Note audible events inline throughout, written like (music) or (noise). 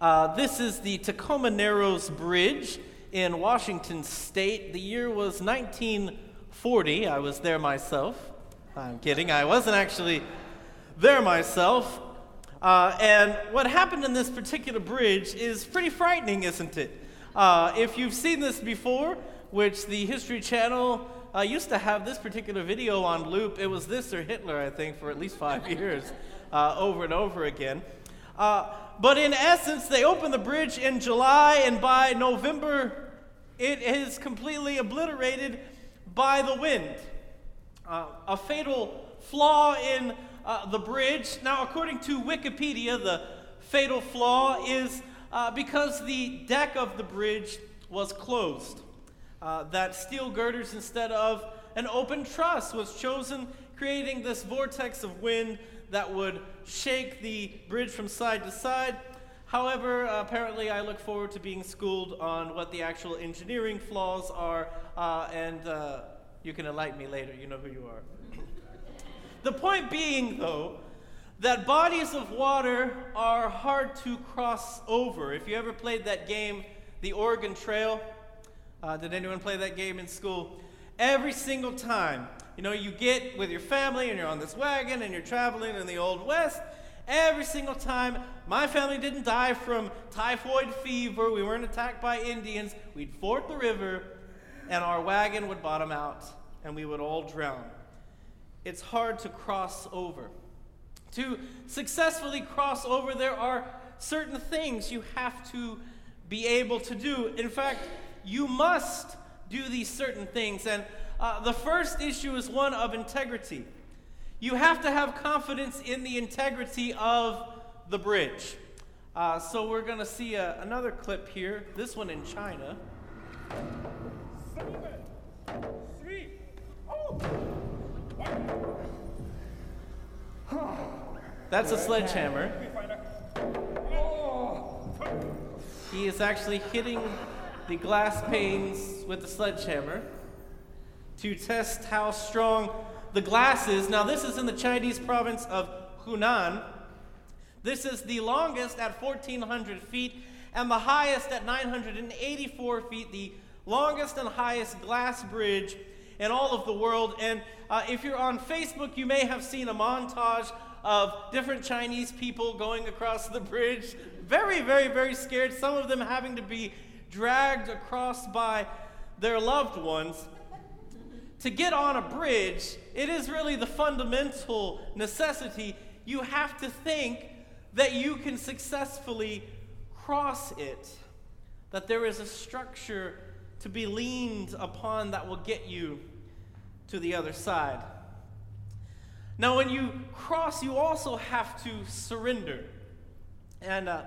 Uh, this is the Tacoma Narrows Bridge in Washington State. The year was 1940. I was there myself. I'm kidding, I wasn't actually there myself. Uh, and what happened in this particular bridge is pretty frightening, isn't it? Uh, if you've seen this before, which the History Channel uh, used to have this particular video on loop, it was this or Hitler, I think, for at least five (laughs) years, uh, over and over again. Uh, but in essence, they opened the bridge in July, and by November, it is completely obliterated by the wind. Uh, a fatal flaw in uh, the bridge. Now, according to Wikipedia, the fatal flaw is uh, because the deck of the bridge was closed. Uh, that steel girders instead of an open truss was chosen, creating this vortex of wind that would shake the bridge from side to side. However, apparently, I look forward to being schooled on what the actual engineering flaws are, uh, and uh, you can enlighten me later. You know who you are. the point being, though, that bodies of water are hard to cross over. If you ever played that game, The Oregon Trail, uh, did anyone play that game in school? Every single time you know, you get with your family and you're on this wagon and you're traveling in the Old West. Every single time, my family didn't die from typhoid fever, we weren't attacked by Indians, we'd ford the river and our wagon would bottom out and we would all drown. It's hard to cross over. To successfully cross over, there are certain things you have to be able to do. In fact, you must do these certain things. And uh, the first issue is one of integrity. You have to have confidence in the integrity of the bridge. Uh, so we're going to see a, uh, another clip here, this one in China. That's a sledgehammer. He is actually hitting the glass panes with the sledgehammer to test how strong the glass is. Now, this is in the Chinese province of Hunan. This is the longest at 1,400 feet and the highest at 984 feet, the longest and highest glass bridge in all of the world. And uh, if you're on Facebook, you may have seen a montage of different Chinese people going across the bridge. Very, very, very scared. Some of them having to be dragged across by their loved ones to get on a bridge, it is really the fundamental necessity. You have to think that you can successfully cross it, that there is a structure to be leaned upon that will get you to the other side. Now, when you cross, you also have to surrender. And uh,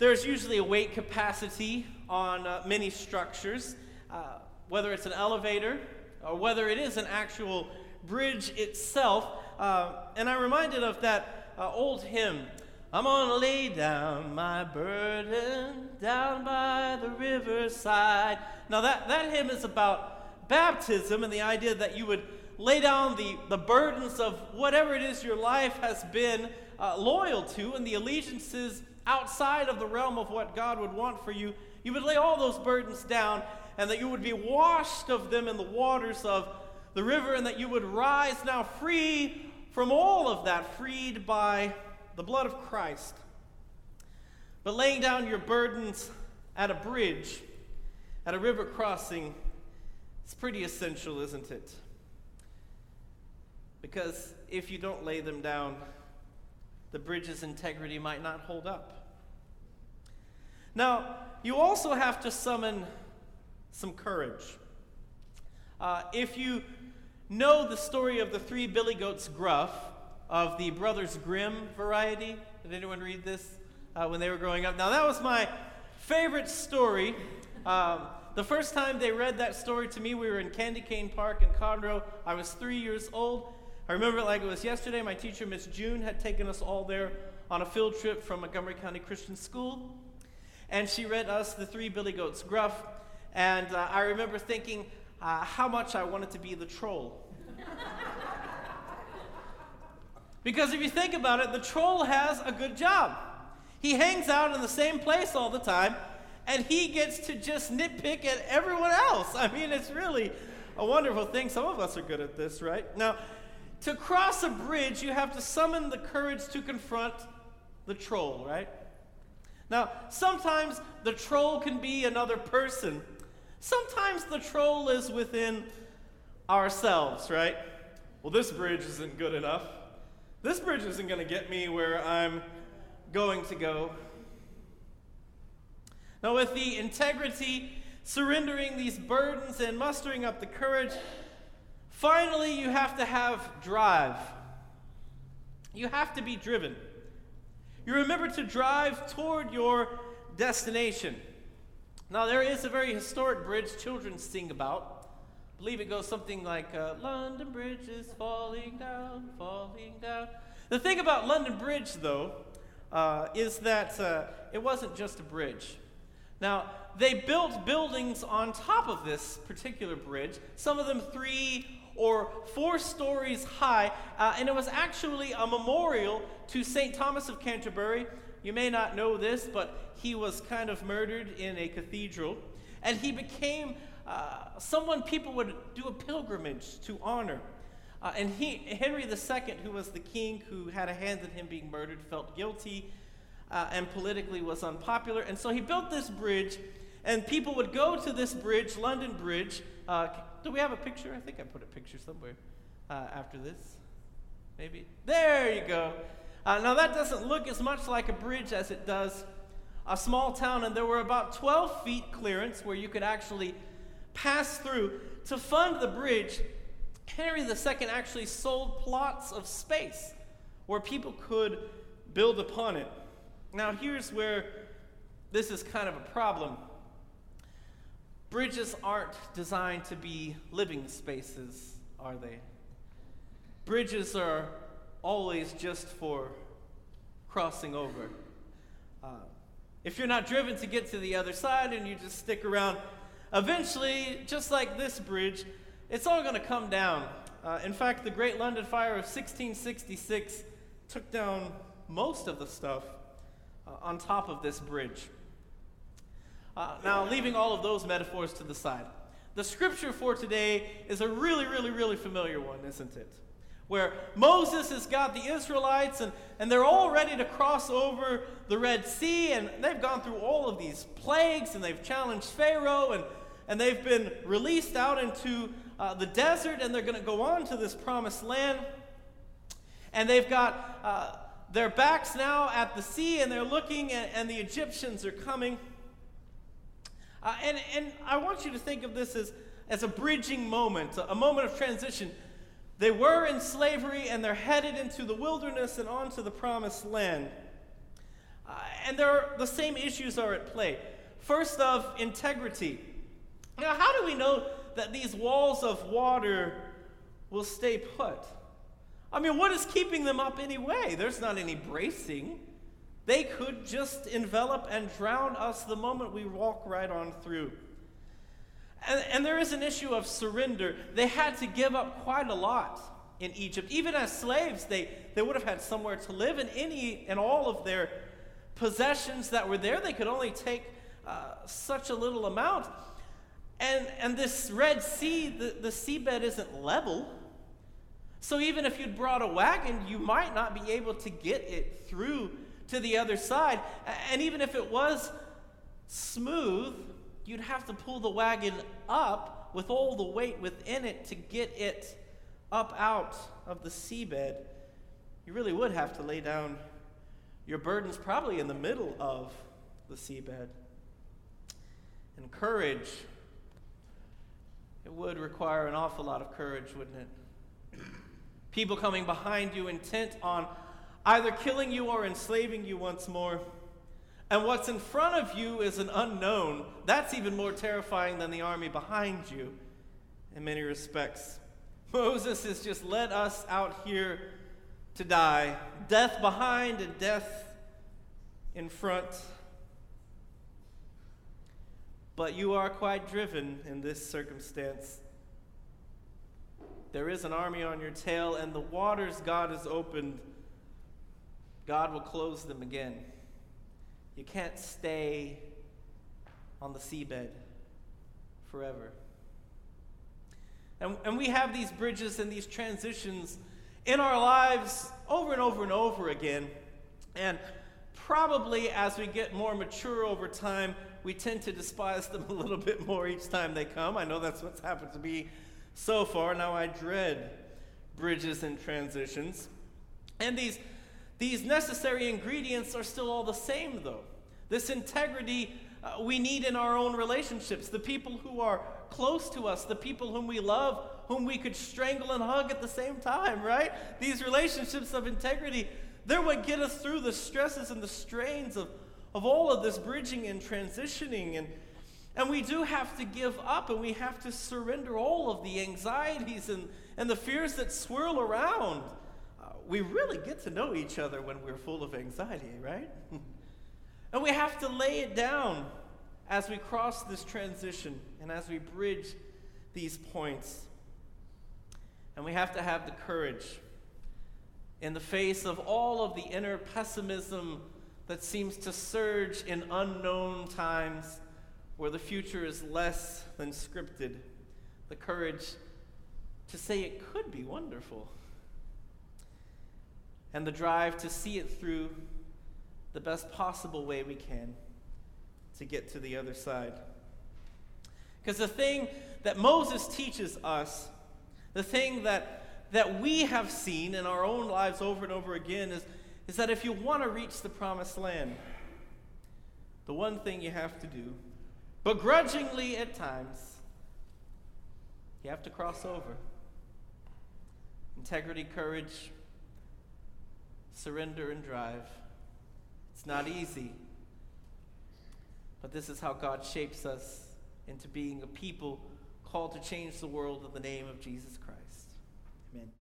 there's usually a weight capacity on uh, many structures, uh, whether it's an elevator or whether it is an actual bridge itself. Uh, and I'm reminded of that uh, old hymn I'm gonna lay down my burden down by the riverside. Now, that, that hymn is about baptism and the idea that you would lay down the, the burdens of whatever it is your life has been uh, loyal to and the allegiances outside of the realm of what God would want for you. You would lay all those burdens down and that you would be washed of them in the waters of the river, and that you would rise now free from all of that, freed by the blood of Christ. But laying down your burdens at a bridge, at a river crossing, it's pretty essential, isn't it? Because if you don't lay them down, the bridge's integrity might not hold up. Now, you also have to summon some courage. Uh, if you know the story of the three billy goats gruff of the Brothers Grimm variety, did anyone read this uh, when they were growing up? Now, that was my favorite story. Um, the first time they read that story to me, we were in Candy Cane Park in Conroe. I was three years old. I remember it like it was yesterday. My teacher, Miss June, had taken us all there on a field trip from Montgomery County Christian School. And she read us the three Billy Goats Gruff. And uh, I remember thinking uh, how much I wanted to be the troll. because if you think about it, the troll has a good job. He hangs out in the same place all the time, and he gets to just nitpick at everyone else. I mean, it's really a wonderful thing. Some of us are good at this, right? Now, to cross a bridge, you have to summon the courage to confront the troll, right? Now, sometimes the troll can be another person. Sometimes the troll is within ourselves, right? Well, this bridge isn't good enough. This bridge isn't going to get me where I'm going to go. Now, with the integrity, surrendering these burdens, and mustering up the courage, finally you have to have drive. You have to be driven. You remember to drive toward your destination. Now, there is a very historic bridge children sing about. I believe it goes something like uh, London Bridge is falling down, falling down. The thing about London Bridge, though, uh, is that uh, it wasn't just a bridge. Now, they built buildings on top of this particular bridge, some of them three or four stories high, uh, and it was actually a memorial to St. Thomas of Canterbury. You may not know this, but he was kind of murdered in a cathedral, and he became uh, someone people would do a pilgrimage to honor. Uh, and he, Henry II, who was the king who had a hand in him being murdered, felt guilty uh, and politically was unpopular. And so he built this bridge, and people would go to this bridge, London Bridge. Uh, do we have a picture? I think I put a picture somewhere uh, after this. Maybe. There you go. Uh, now, that doesn't look as much like a bridge as it does a small town, and there were about 12 feet clearance where you could actually pass through. To fund the bridge, Henry II actually sold plots of space where people could build upon it. Now, here's where this is kind of a problem. Bridges aren't designed to be living spaces, are they? Bridges are always just for crossing over. Uh, if you're not driven to get to the other side and you just stick around, eventually, just like this bridge, it's all going to come down. Uh, in fact, the Great London Fire of 1666 took down most of the stuff uh, on top of this bridge. Uh, now, leaving all of those metaphors to the side, the scripture for today is a really, really, really familiar one, isn't it? Where Moses has got the Israelites and, and they're all ready to cross over the Red Sea, and they've gone through all of these plagues and they've challenged Pharaoh and, and they've been released out into uh, the desert and they're going to go on to this promised land. And they've got uh, their backs now at the sea and they're looking, and, and the Egyptians are coming. Uh, and, and I want you to think of this as, as a bridging moment, a moment of transition. They were in slavery and they're headed into the wilderness and onto the promised land. Uh, and there are, the same issues are at play. First, of integrity. Now, how do we know that these walls of water will stay put? I mean, what is keeping them up anyway? There's not any bracing. They could just envelop and drown us the moment we walk right on through. And, and, there is an issue of surrender. They had to give up quite a lot in Egypt. Even as slaves, they, they would have had somewhere to live, and any and all of their possessions that were there, they could only take uh, such a little amount. And, and this Red Sea, the, the seabed isn't level. So even if you'd brought a wagon, you might not be able to get it through to the other side. And even if it was smooth, you'd have to pull the wagon up with all the weight within it to get it up out of the seabed. You really would have to lay down your burdens probably in the middle of the seabed. And courage, it would require an awful lot of courage, wouldn't it? People coming behind you intent on either killing you or enslaving you once more. And what's in front of you is an unknown. That's even more terrifying than the army behind you in many respects. (laughs) Moses has just led us out here to die. Death behind and death in front. But you are quite driven in this circumstance. There is an army on your tail, and the waters God has opened, God will close them again. You can't stay on the seabed forever. And, and we have these bridges and these transitions in our lives over and over and over again. And probably as we get more mature over time, we tend to despise them (laughs) a little bit more each time they come. I know that's what's happened to me so far. Now I dread bridges and transitions. And these, these necessary ingredients are still all the same, though. This integrity uh, we need in our own relationships, the people who are close to us, the people whom we love, whom we could strangle and hug at the same time, right? These relationships of integrity, they're what get us through the stresses and the strains of, of all of this bridging and transitioning. And, and we do have to give up and we have to surrender all of the anxieties and, and the fears that swirl around. We really get to know each other when we're full of anxiety, right? (laughs) and we have to lay it down as we cross this transition and as we bridge these points. And we have to have the courage in the face of all of the inner pessimism that seems to surge in unknown times where the future is less than scripted, the courage to say it could be wonderful, and the drive to see it through the best possible way we can to get to the other side. Because the thing that Moses teaches us, the thing that, that we have seen in our own lives over and over again, is, is that if you want to reach the promised land, the one thing you have to do, begrudgingly at times, you have to cross over. Integrity, courage, surrender, and drive. It's not easy. But this is how God shapes us into being a people called to change the world in the name of Jesus Christ. Amen.